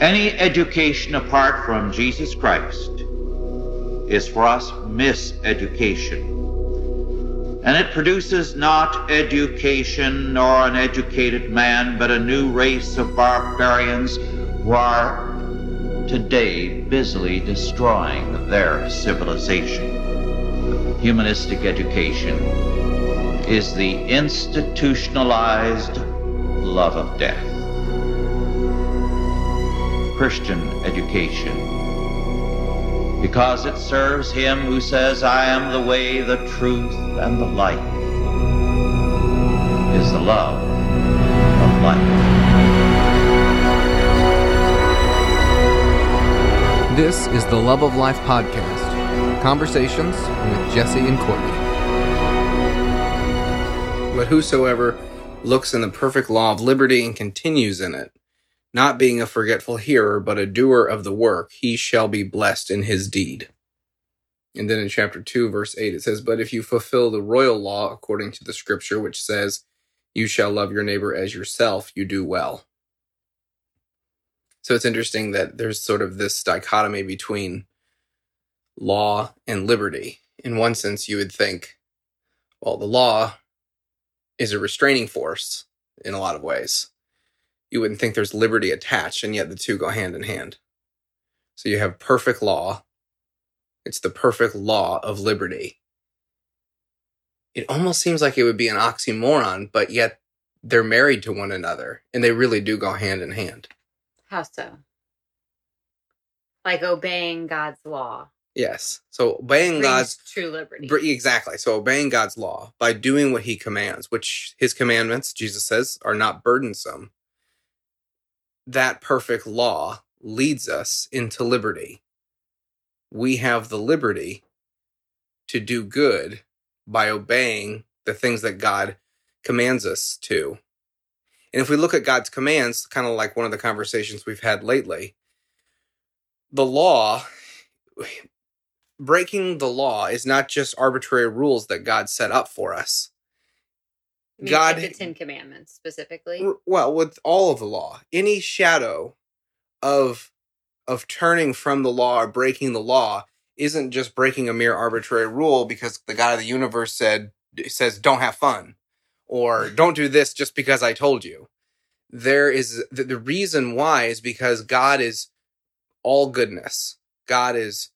Any education apart from Jesus Christ is for us miseducation. And it produces not education nor an educated man, but a new race of barbarians who are today busily destroying their civilization. Humanistic education is the institutionalized love of death. Christian education, because it serves him who says, I am the way, the truth, and the light, is the love of life. This is the Love of Life podcast conversations with Jesse and Courtney. But whosoever looks in the perfect law of liberty and continues in it, not being a forgetful hearer, but a doer of the work, he shall be blessed in his deed. And then in chapter 2, verse 8, it says, But if you fulfill the royal law according to the scripture, which says, You shall love your neighbor as yourself, you do well. So it's interesting that there's sort of this dichotomy between law and liberty. In one sense, you would think, well, the law is a restraining force in a lot of ways. You wouldn't think there's liberty attached, and yet the two go hand in hand. So you have perfect law. It's the perfect law of liberty. It almost seems like it would be an oxymoron, but yet they're married to one another, and they really do go hand in hand. How so? Like obeying God's law. Yes. So obeying God's true liberty. exactly. So obeying God's law by doing what He commands, which His commandments, Jesus says, are not burdensome. That perfect law leads us into liberty. We have the liberty to do good by obeying the things that God commands us to. And if we look at God's commands, kind of like one of the conversations we've had lately, the law, breaking the law is not just arbitrary rules that God set up for us. I mean, God- like the Ten Commandments specifically. Well, with all of the law, any shadow of of turning from the law or breaking the law isn't just breaking a mere arbitrary rule because the God of the universe said says don't have fun or don't do this just because I told you. There is the, the reason why is because God is all goodness. God is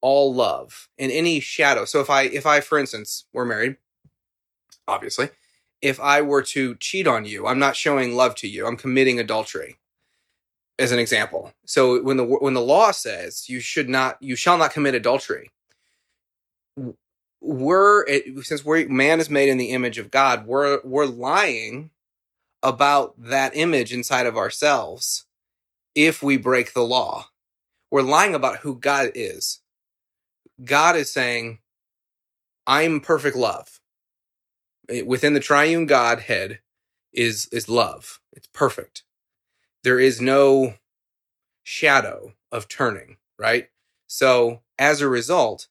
all love and any shadow. So if I if I for instance, we're married obviously, if I were to cheat on you, I'm not showing love to you. I'm committing adultery. As an example. So when the when the law says you should not you shall not commit adultery, we're it, since we're man is made in the image of God, we're we're lying about that image inside of ourselves if we break the law. We're lying about who God is. God is saying, I'm perfect love. Eh, Within the triune Godhead is is love. It's perfect. There is no shadow of turning, right? So as a result,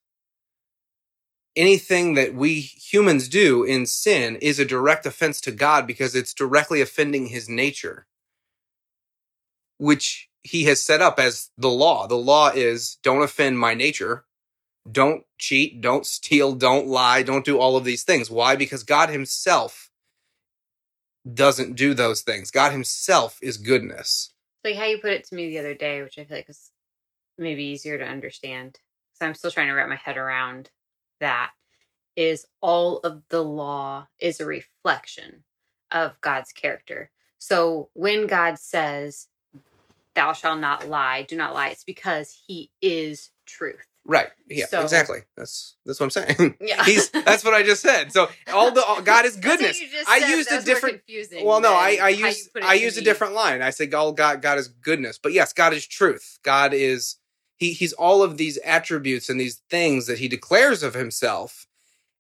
anything that we humans do in sin is a direct offense to God because it's directly offending his nature, which he has set up as the law. The law is don't offend my nature. Don't cheat, don't steal, don't lie, don't do all of these things. Why? Because God himself doesn't do those things. God himself is goodness. like how you put it to me the other day, which I feel like is maybe easier to understand. So I'm still trying to wrap my head around that. Is all of the law is a reflection of God's character. So when God says, "Thou shalt not lie," do not lie, it's because He is truth. Right. Yeah, So- exactly. That's that's what I'm saying. Yeah, He's that's what I just said. So all the all- God is goodness. I said, used that a different confusing Well, no, I I how you use I to use a different line. I say God God God is goodness. But yes, God is truth. God is he he's all of these attributes and these things that he declares of himself.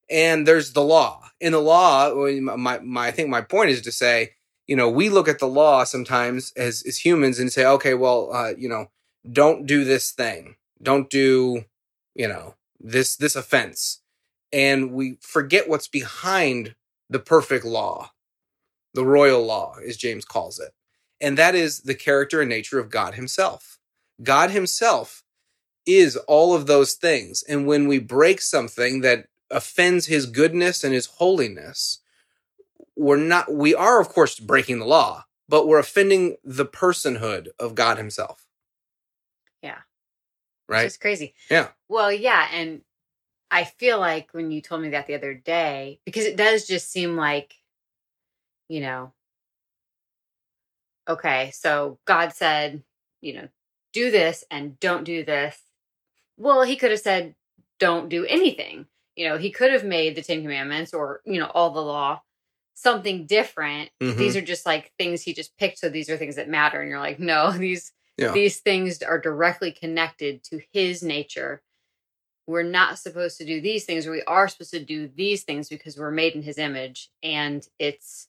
And there's the law. In the law, my my I think my point is to say, you know, we look at the law sometimes as as humans and say, okay, well, uh, you know, don't do this thing. Don't do, you know, this this offense. And we forget what's behind the perfect law. The royal law, as James calls it. And that is the character and nature of God Himself. God Himself is all of those things. And when we break something that offends His goodness and His holiness, we're not, we are, of course, breaking the law, but we're offending the personhood of God Himself. Right? It's crazy. Yeah. Well, yeah. And I feel like when you told me that the other day, because it does just seem like, you know, okay, so God said, you know, do this and don't do this. Well, he could have said, don't do anything. You know, he could have made the Ten Commandments or, you know, all the law something different. Mhm. These are just like things he just picked. So these are things that matter. And you're like, no, these Yeah. these things are directly connected to his nature. We're not supposed to do these things, or we are supposed to do these things because we're made in his image. And it's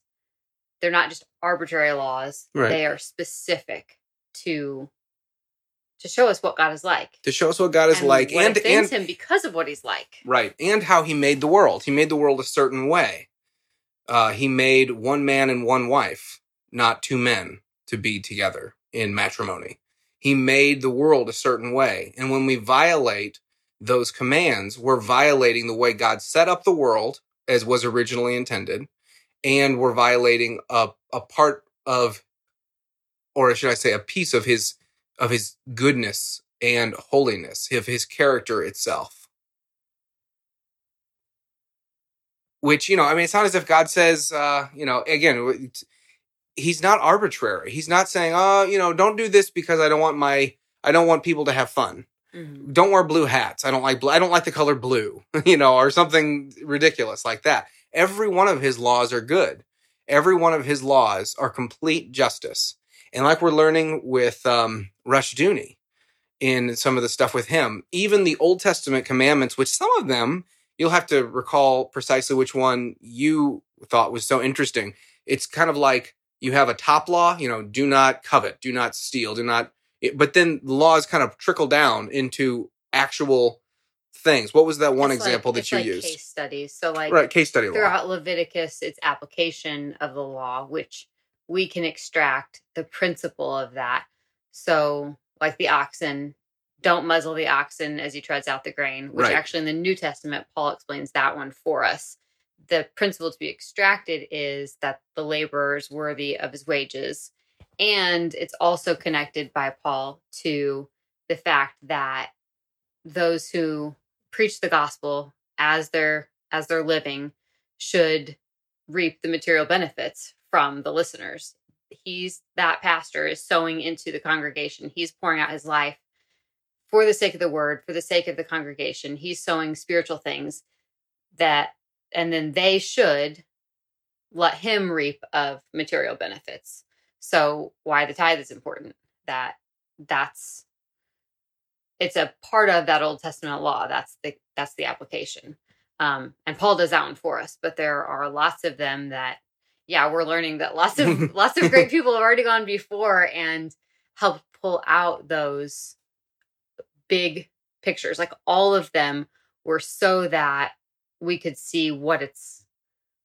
they're not just arbitrary laws. Right. They are specific to to show us what God is like. To show us what God is and like and, and, him because of what he's like. Right. And how he made the world. He made the world a certain way. Uh, he made one man and one wife, not two men, to be together in matrimony. He made the world a certain way. And when we violate those commands, we're violating the way God set up the world as was originally intended. And we're violating a, a part of, or should I say, a piece of his, of his goodness and holiness, of his character itself. which you know i mean it's not as if god says uh you know again he's not arbitrary. He's not saying oh you know don't do this because i don't want my i don't want people to have fun. Mhm. don't wear blue hats. I don't like blue i don't like the color blue you know or something ridiculous like that. Every one of his laws are good. Every one of his laws are complete justice. And like we're learning with um Rushdoony in some of the stuff with him even the old testament commandments which some of them you'll have to recall precisely which one you thought was so interesting. It's kind of like you have a top law, you know, do not covet, do not steal, do not, it- but then the laws kind of trickle down into actual things. What was that one It's like- example that it's you like used? Case studies. So like right, case study law. throughout Leviticus, it's application of the law, which we can extract the principle of that. So, like the oxen, don't muzzle the oxen as he treads out the grain, which Right. actually in the New Testament, Paul explains that one for us. The principle to be extracted is that the laborer is worthy of his wages. And it's also connected by Paul to the fact that those who preach the gospel as they're as they're living should reap the material benefits from the listeners. He's that pastor is sowing into the congregation. He's pouring out his life for the sake of the word, for the sake of the congregation. He's sowing spiritual things that and then they should let him reap of material benefits. So why the tithe is important. That that's it's a part of that Old Testament law. That's the that's the application. Um, and Paul does that one for us. But there are lots of them that, yeah, we're learning that lots of lots of great people have already gone before and helped pull out those big pictures. Like all of them were so that we could see what it's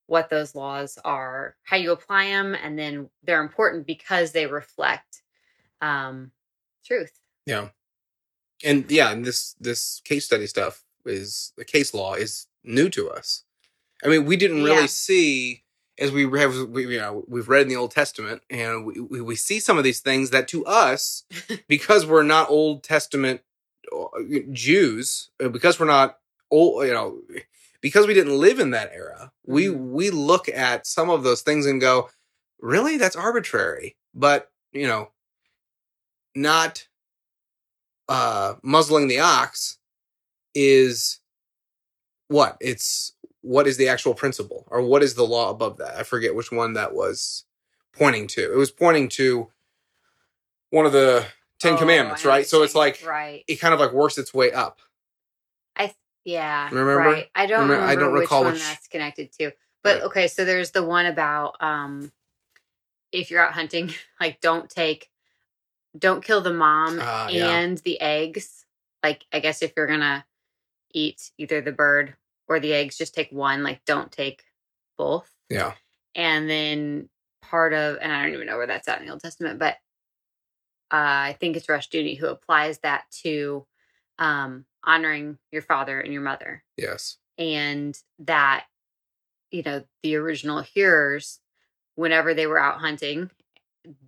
what those laws are, how you apply them, and then they're important because they reflect um, truth. Yeah. And yeah, and this this case study stuff is the case law is new to us. I mean, we didn't really Yeah. see as we have we, you know we've read in the Old Testament and we, we we see some of these things that to us because we're not Old Testament uh, Jews because we're not old you know because we didn't live in that era we Mhm. we look at some of those things and go really? That's arbitrary. But you know not uh muzzling the ox is what? It's what is the actual principle? Or what is the law above that? I forget which one that was pointing to. It was pointing to one of the 10 Oh, commandments right? So it's like right. it kind of like works its way up yeah. Remember? Right. I don't Remember- remember, I don't which recall one which- that's connected to. But Right. okay, so there's the one about um if you're out hunting, like don't take don't kill the mom yeah. and the eggs. Like I guess if you're gonna eat either the bird or the eggs, just take one. Like don't take both. yeah And then part of, and I don't even know where that's at in the Old Testament, but uh, I think it's Rushdoony who applies that to um, honoring your father and your mother, Yes. and that you know the original hearers, whenever they were out hunting,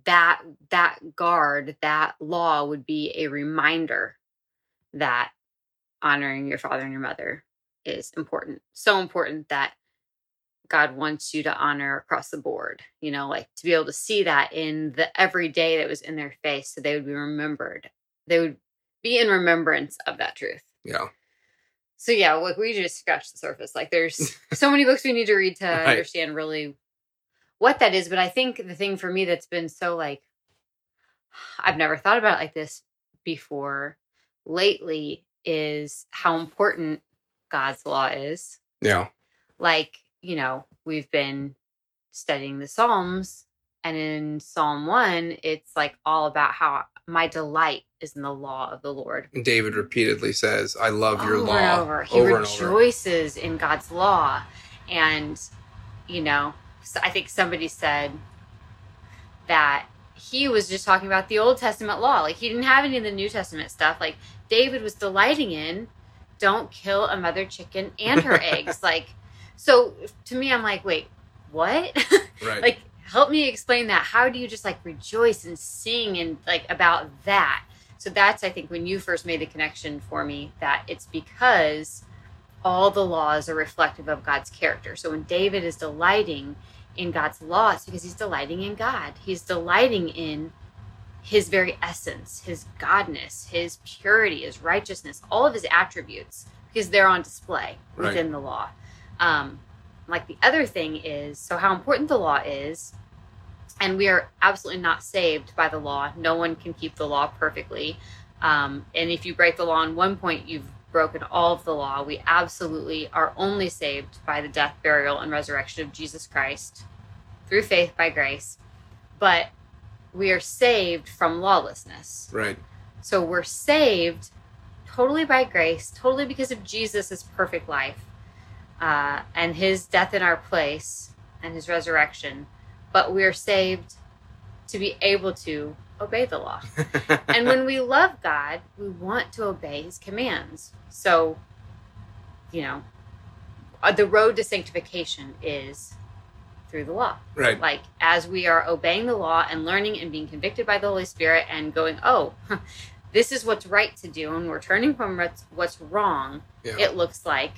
that that guard, that law would be a reminder that honoring your father and your mother is important. So important that God wants you to honor across the board, you know, like to be able to see that in the everyday that was in their face so they would be remembered. They would be in remembrance of that truth. Yeah. So yeah, like we just scratched the surface. Like there's so many books we need to read to Right. understand really what that is. But I think the thing for me that's been so like I've never thought about it like this before lately is how important God's law is. Yeah. Like, you know, we've been studying the Psalms and in Psalm 1 it's like all about how my delight is in the law of the Lord David repeatedly says, I love your over law. and over. He over and over. rejoices in God's law, and you know, so I think somebody said that he was just talking about the Old Testament law. Like he didn't have any of the New Testament stuff. Like David was delighting in, don't kill a mother chicken and her eggs. Like, so to me, I'm like, wait, what? Right. like help me explain that. How do you just like rejoice and sing and like about that? So that's i think when you first made the connection for me that it's because all the laws are reflective of god's character. So when david is delighting in god's law it's because he's delighting in god he's delighting in his very essence his godness his purity his righteousness all of his attributes because they're on display Right. within the law. Um, like the other thing is so how important the law is and we are absolutely not saved by the law. No one can keep the law perfectly. Um, and if you break the law on one point you've broken all of the law. We absolutely are only saved by the death burial and resurrection of jesus christ through faith by grace. But we are saved from lawlessness. Right. so we're saved totally by grace, totally because of Jesus' perfect life uh, and his death in our place and his resurrection. But we're saved to be able to obey the law. and when we love God, we want to obey his commands. So, you know, uh, the road to sanctification is through the law right. like as we are obeying the law and learning and being convicted by the holy spirit and going oh this is what's right to do and we're turning from what's, what's wrong Yeah. it looks like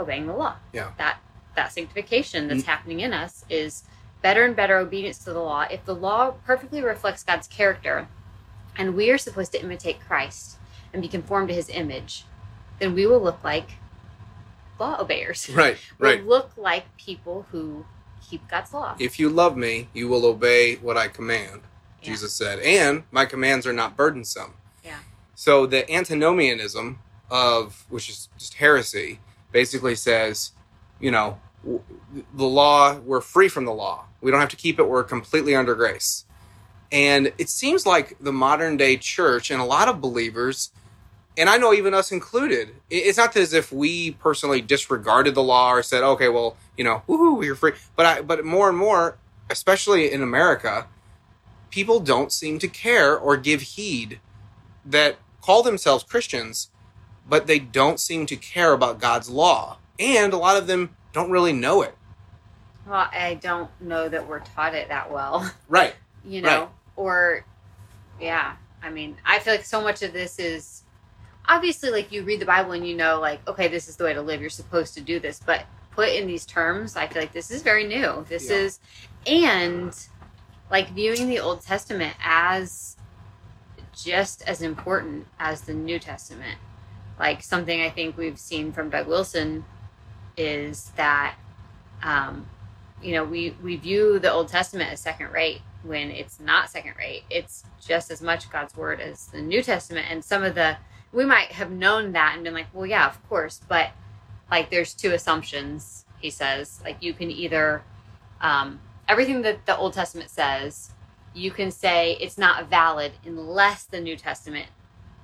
obeying the law Yeah. that that sanctification that's Mm. happening in us is better and better obedience to the law if the law perfectly reflects god's character and we are supposed to imitate christ and be conformed to his image then we will look like law obeyers right. we'll Right. look like people who keep god's law If you love me, you will obey what I command, Yeah. Jesus said. And my commands are not burdensome. Yeah. So the antinomianism of, which is just heresy, basically says, you know, the law, we're free from the law. We don't have to keep it. We're completely under grace. And it seems like the modern day church and a lot of believers, and I know even us included, it's not as if we personally disregarded the law or said, okay, well, you know, woohoo, you're free. But I, but more and more, especially in America, people don't seem to care or give heed that call themselves Christians, but they don't seem to care about God's law. And a lot of them don't really know it. Well, I don't know that we're taught it that well, Right. you know, Right. or yeah. I mean, I feel like so much of this is obviously like you read the Bible and you know, like, okay, this is the way to live. You're supposed to do this, but put in these terms, I feel like this is very new. This Yeah. is, and like viewing the Old Testament as just as important as the New Testament. Like something I think we've seen from Doug Wilson is that um, you know we we view the old testament as second rate when it's not second rate. It's just as much god's word as the new testament. And some of the we might have known that and been like well yeah of course. But like there's two assumptions he says. Like you can either um, everything that the old testament says you can say it's not valid unless the new testament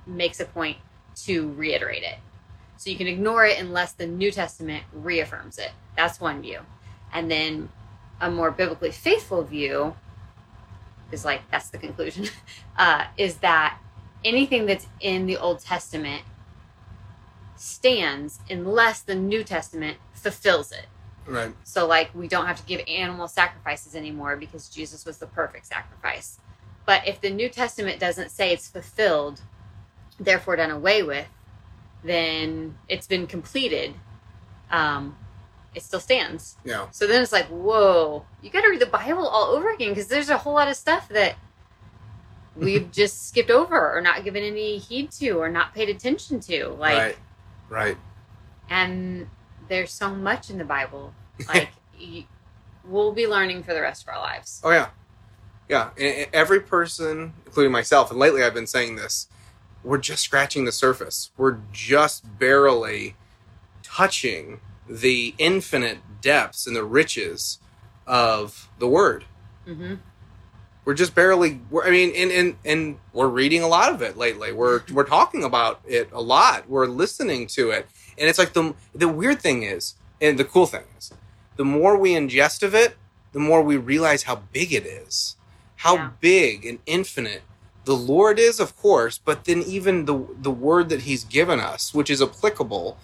makes a point to reiterate it so you can ignore it unless the New Testament reaffirms it. That's one view. And then a more biblically faithful view is like that's the conclusion uh, is that anything that's in the old testament stands unless the new testament fulfills it Right. so like we don't have to give animal sacrifices anymore because jesus was the perfect sacrifice but if the new testament doesn't say it's fulfilled therefore done away with then it's been completed um, it still stands Yeah. so then it's like, whoa, you got to read the Bible all over again because there's a whole lot of stuff that we've just skipped over or not given any heed to or not paid attention to. Like, right. Right. and there's so much in the Bible. Like, you, we'll be learning for the rest of our lives. Oh yeah, yeah. Every person, including myself, and lately I've been saying this, we're just scratching the surface. We're just barely touching the infinite depths and the riches of the Word. hmm We're just barely. We're, I mean, and, and and we're reading a lot of it lately. We're we're talking about it a lot. We're listening to it, and it's like the the weird thing is, and the cool thing is, the more we ingest of it, the more we realize how big it is, how Yeah. big and infinite the Lord is, of course, but then even the the word that He's given us, which is applicable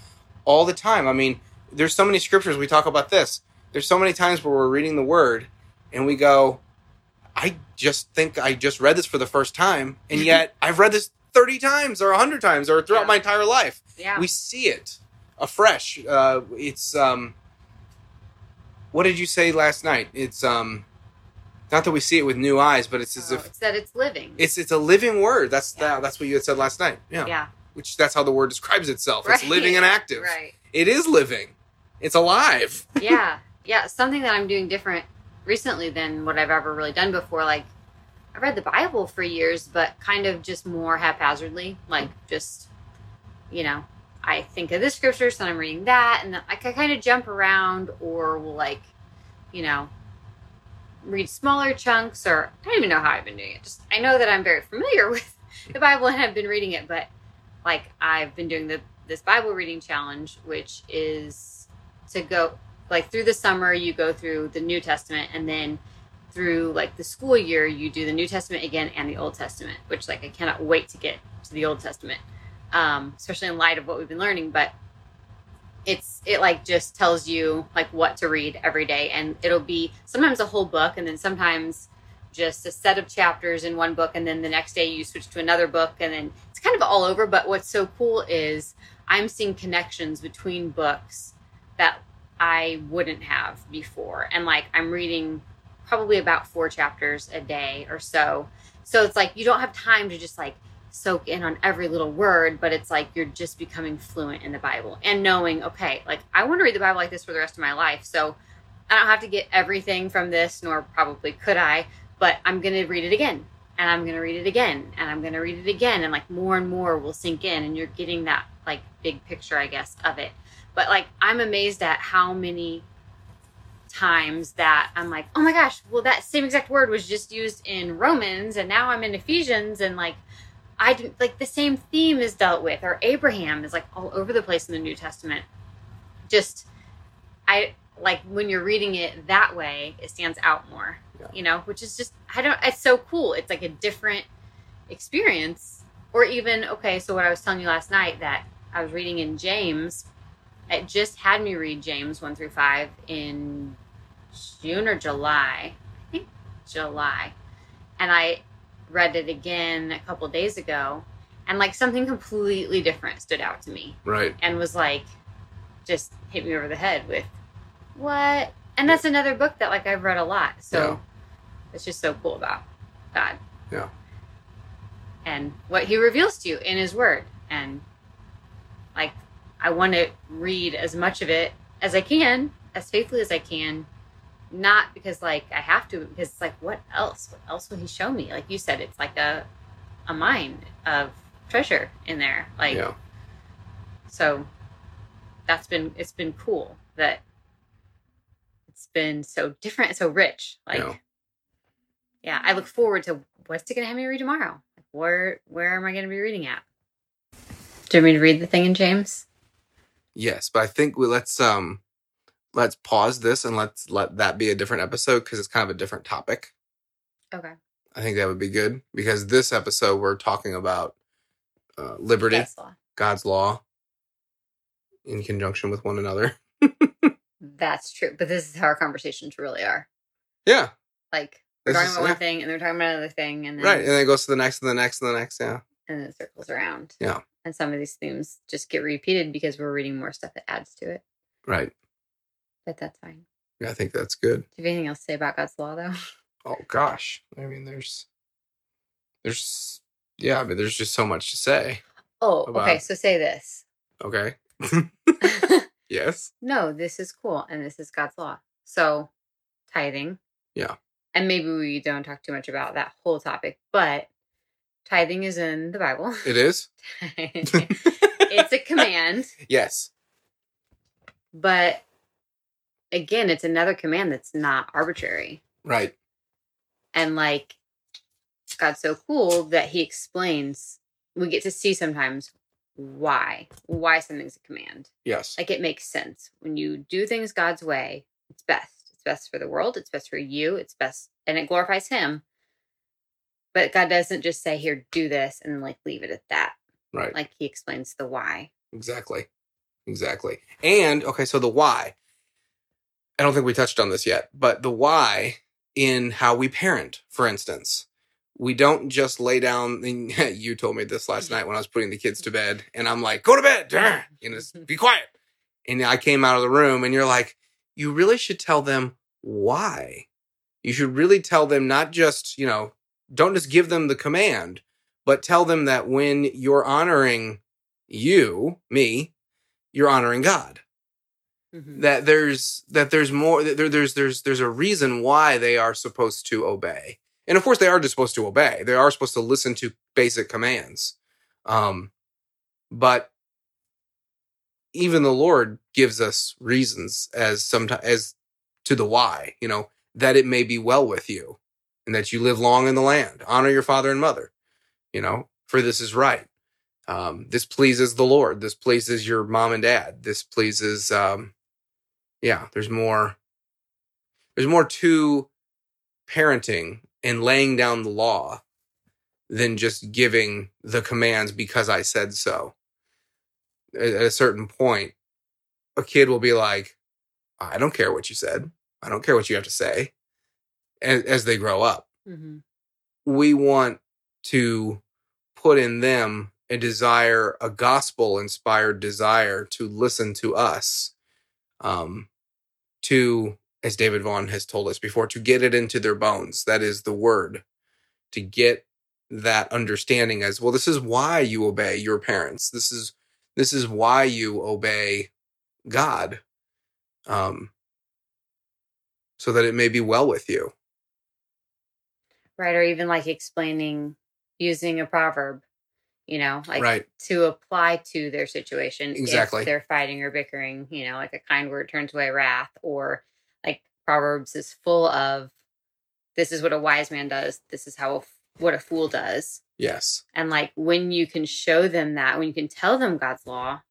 all the time. I mean, there's so many scriptures we talk about this. There's so many times where we're reading the word and we go, I just think I just read this for the first time, and yet I've read this 30 times or 100 times or throughout Yeah. my entire life. Yeah. We see it afresh. Uh, it's um, what did you say last night? It's um, not that we see it with new eyes, but it's as So if it's that it's living. it's it's a living word. That's Yeah. that, that's what you had said last night. Yeah. yeah. Which that's how the word describes itself. It's living and active. Right. It is living. It's alive. yeah yeah something that i'm doing different recently than what i've ever really done before like i read the bible for years but kind of just more haphazardly like just you know i think of this scripture so i'm reading that and i kind of jump around or will like you know read smaller chunks or i don't even know how i've been doing it. Just i know that i'm very familiar with the bible and i've been reading it but like i've been doing the this bible reading challenge which is to go like through the summer you go through the new testament and then through like the school year you do the new testament again and the old testament which like i cannot wait to get to the old testament um, especially in light of what we've been learning but it's it like just tells you like what to read every day and it'll be sometimes a whole book and then sometimes just a set of chapters in one book and then the next day you switch to another book and then it's kind of all over but what's so cool is i'm seeing connections between books that I wouldn't have before. And like I'm reading probably about four chapters a day or so. So it's like you don't have time to just like soak in on every little word, but it's like you're just becoming fluent in the Bible and knowing, okay, like I want to read the Bible like this for the rest of my life. So I don't have to get everything from this, nor probably could I, but I'm going to read it again. And I'm going to read it again. And I'm going to read it again. And like more and more will sink in. And you're getting that like big picture, I guess, of it but like i'm amazed at how many times that i'm like oh my gosh well that same exact word was just used in romans and now i'm in ephesians and like i didn't like the same theme is dealt with or abraham is like all over the place in the new testament just i like when you're reading it that way it stands out more Yeah. you know which is just i don't it's so cool it's like a different experience or even okay so what i was telling you last night that i was reading in james it just had me read James 1 through 5 in June or July. I think July. And I read it again a couple days ago. And like something completely different stood out to me Right. and was like, just hit me over the head with what? And that's another book that like I've read a lot. So Yeah. it's just so cool about God. Yeah. And what he reveals to you in his word. And like I want to read as much of it as I can, as faithfully as I can, not because like I have to, because it's like what else? What else will he show me? Like you said, it's like a a mine of treasure in there. Like yeah. so that's been it's been cool that it's been so different, so rich. Like Yeah. yeah, I look forward to what's it gonna have me read tomorrow? Like, where where am I gonna be reading at? Do you want me to read the thing in James? Yes, but I think we let's um let's pause this and let's let that be a different episode because it's kind of a different topic. Okay. I think that would be good because this episode we're talking about uh, liberty, Yes, law. God's law, in conjunction with one another. That's true. But this is how our conversations really are. Yeah, Like we're This talking is- about yeah. one thing and then we're talking about another thing and then right. And then it goes to the next and the next and the next. Yeah, and then it circles around. Yeah. And some of these themes just get repeated because we're reading more stuff that adds to it. right. But that's fine. Yeah, I think that's good. Do you have anything else to say about God's law though? Oh gosh, I mean, there's, there's, yeah, I mean, there's just so much to say. Oh, About- okay. So say this. Okay. yes. no, this is cool and this is God's law. So tithing. Yeah. And maybe we don't talk too much about that whole topic, but tithing is in the Bible. It is. it's a command, yes. but again, it's another command that's not arbitrary. Right. And like God's so cool that he explains we get to see sometimes why. Why something's a command. Yes. Like it makes sense. When you do things God's way, it's best. It's best for the world, it's best for you, it's best and it glorifies him. But God doesn't just say, here, do this, and like leave it at that. Right. Like he explains the why. Exactly. Exactly. And okay, so the why. I don't think we touched on this yet, but the why in how we parent, for instance. We don't just lay down. You told me this last night when I was putting the kids to bed, and I'm like, "Go to bed, darn," you know, be quiet. And I came out of the room, and you're like, "You really should tell them why. You should really tell them not just, you know, don't just give them the command, but tell them that when you're honoring you, me, you're honoring God. Mhm. That there's that there's more that there, there's there's there's a reason why they are supposed to obey. And of course they are just supposed to obey. They are supposed to listen to basic commands. Um but even the Lord gives us reasons as sometimes as to the why, you know, that it may be well with you and that you live long in the land. Honor your father and mother, you know, for this is right. Um, this pleases the Lord. This pleases your mom and dad. This pleases, um, yeah, there's more, there's more to parenting and laying down the law than just giving the commands because I said so. At a certain point, a kid will be like, I don't care what you said. I don't care what you have to say as, as they grow up Mhm. we want to put in them a desire, a gospel inspired desire to listen to us, um, to, as David Vaughn has told us before, to get it into their bones. That is the word, to get that understanding as well. This is why you obey your parents. This is this is why you obey God, um, so that it may be well with you. Right. Or even like explaining using a proverb, you know, like right. to apply to their situation. Exactly. If they're fighting or bickering, you know, like a kind word turns away wrath, or like Proverbs is full of this is what a wise man does, this is how a, what a fool does. Yes. And like when you can show them that, when you can tell them God's law,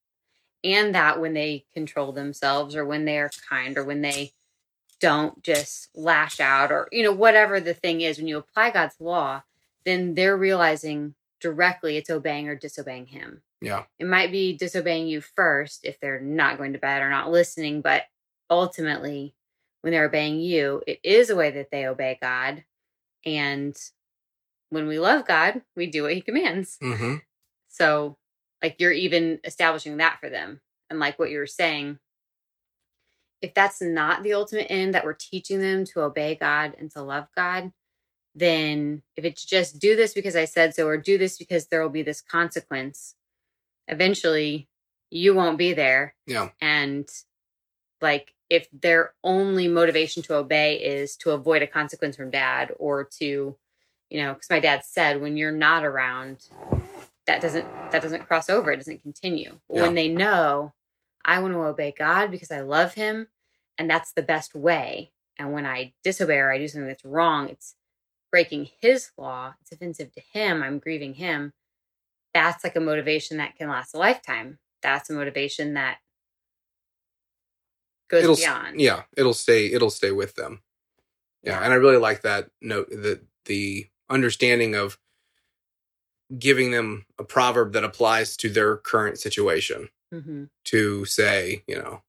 and that when they control themselves or when they are kind or when they don't just lash out or, you know, whatever the thing is, when you apply God's law, then they're realizing directly it's obeying or disobeying Him. Yeah. It might be disobeying you first if they're not going to bed or not listening, but ultimately, when they're obeying you, it is a way that they obey God. And when we love God, we do what He commands. Mm-hmm. So, like, you're even establishing that for them. And, like, what you were saying, if that's not the ultimate end that we're teaching them to obey God and to love God, then if it's just do this because I said so, or do this because there will be this consequence, eventually you won't be there. Yeah. And, like, if their only motivation to obey is to avoid a consequence from dad or to, you know, because my dad said, when you're not around, that doesn't that doesn't cross over it doesn't continue Yeah. when they know i want to obey god because i love him and that's the best way and when i disobey or i do something that's wrong it's breaking his law it's offensive to him i'm grieving him that's like a motivation that can last a lifetime. That's a motivation that goes it'll beyond. yeah it'll stay it'll stay with them. Yeah and i really like that note that the understanding of giving them a proverb that applies to their current situation hmm to say you know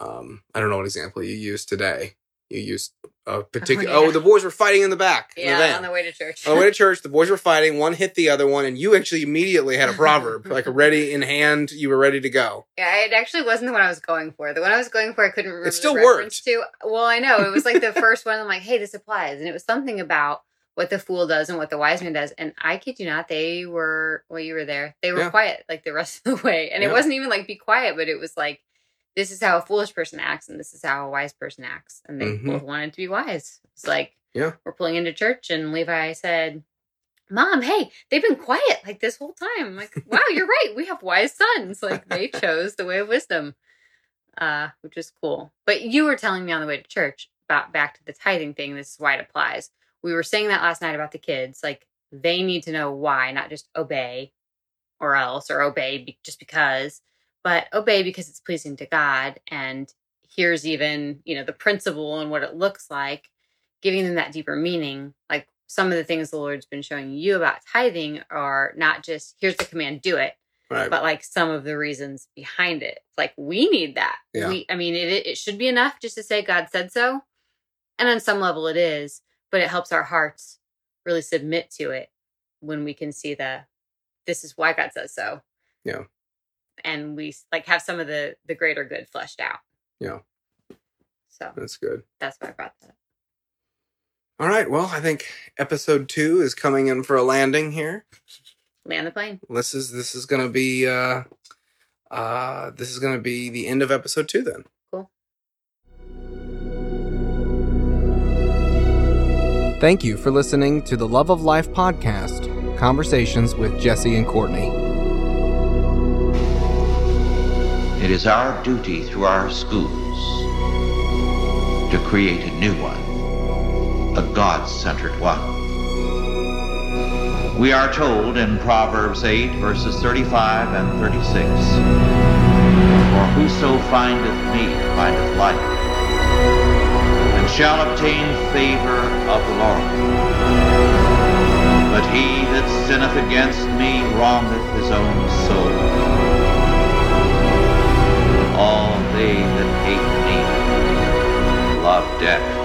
um i don't know what example you use today you used a particular Oh, oh, the boys were fighting in the back in the Yeah, on the way to church. on the way to church the boys were fighting one hit the other one and you actually immediately had a proverb like ready in hand you were ready to go Yeah, it actually wasn't the one I was going for. The one I was going for, I couldn't remember. still the reference worked. To. Well, I know it was like the first one. I'm like, hey, this applies, and it was something about what the fool does and what the wise man does. And I kid you not, they were. Well, you were there. They were Yeah. quiet like the rest of the way, and Yeah. it wasn't even like be quiet, but it was like. This is how a foolish person acts, and this is how a wise person acts, and they Mhm. both wanted to be wise. It's like, Yeah. we're pulling into church, and Levi said, Mom, hey, they've been quiet like this whole time. I'm like, wow, you're right. We have wise sons. Like they chose the way of wisdom, uh, which is cool. But you were telling me on the way to church about back to the tithing thing. This is why it applies. We were saying that last night about the kids. Like they need to know why, not just obey or else or obey be- just because, but obey because it's pleasing to God. And here's even, you know, the principle and what it looks like giving them that deeper meaning. Like some of the things the Lord's been showing you about tithing are not just here's the command, do it, right but like some of the reasons behind it. Like we need that. Yeah. We, I mean, it it should be enough just to say God said so, and on some level it is, but it helps our hearts really submit to it when we can see the this is why God says so. Yeah. And we like have some of the the greater good fleshed out. Yeah. So that's good that's why I brought that. up. All right. Well, I think episode two is coming in for a landing here. Land the plane. This is this is gonna be uh uh this is gonna be the end of episode two then. Cool. Thank you for listening to the Love of Life podcast, conversations with Jesse and Courtney. It is our duty through our schools to create a new one, a God centered one. We are told in Proverbs 8, verses 35 and 36 For whoso findeth me findeth life, and shall obtain favor of the Lord. But he that sinneth against me wrongeth his own soul. They that hate me love death.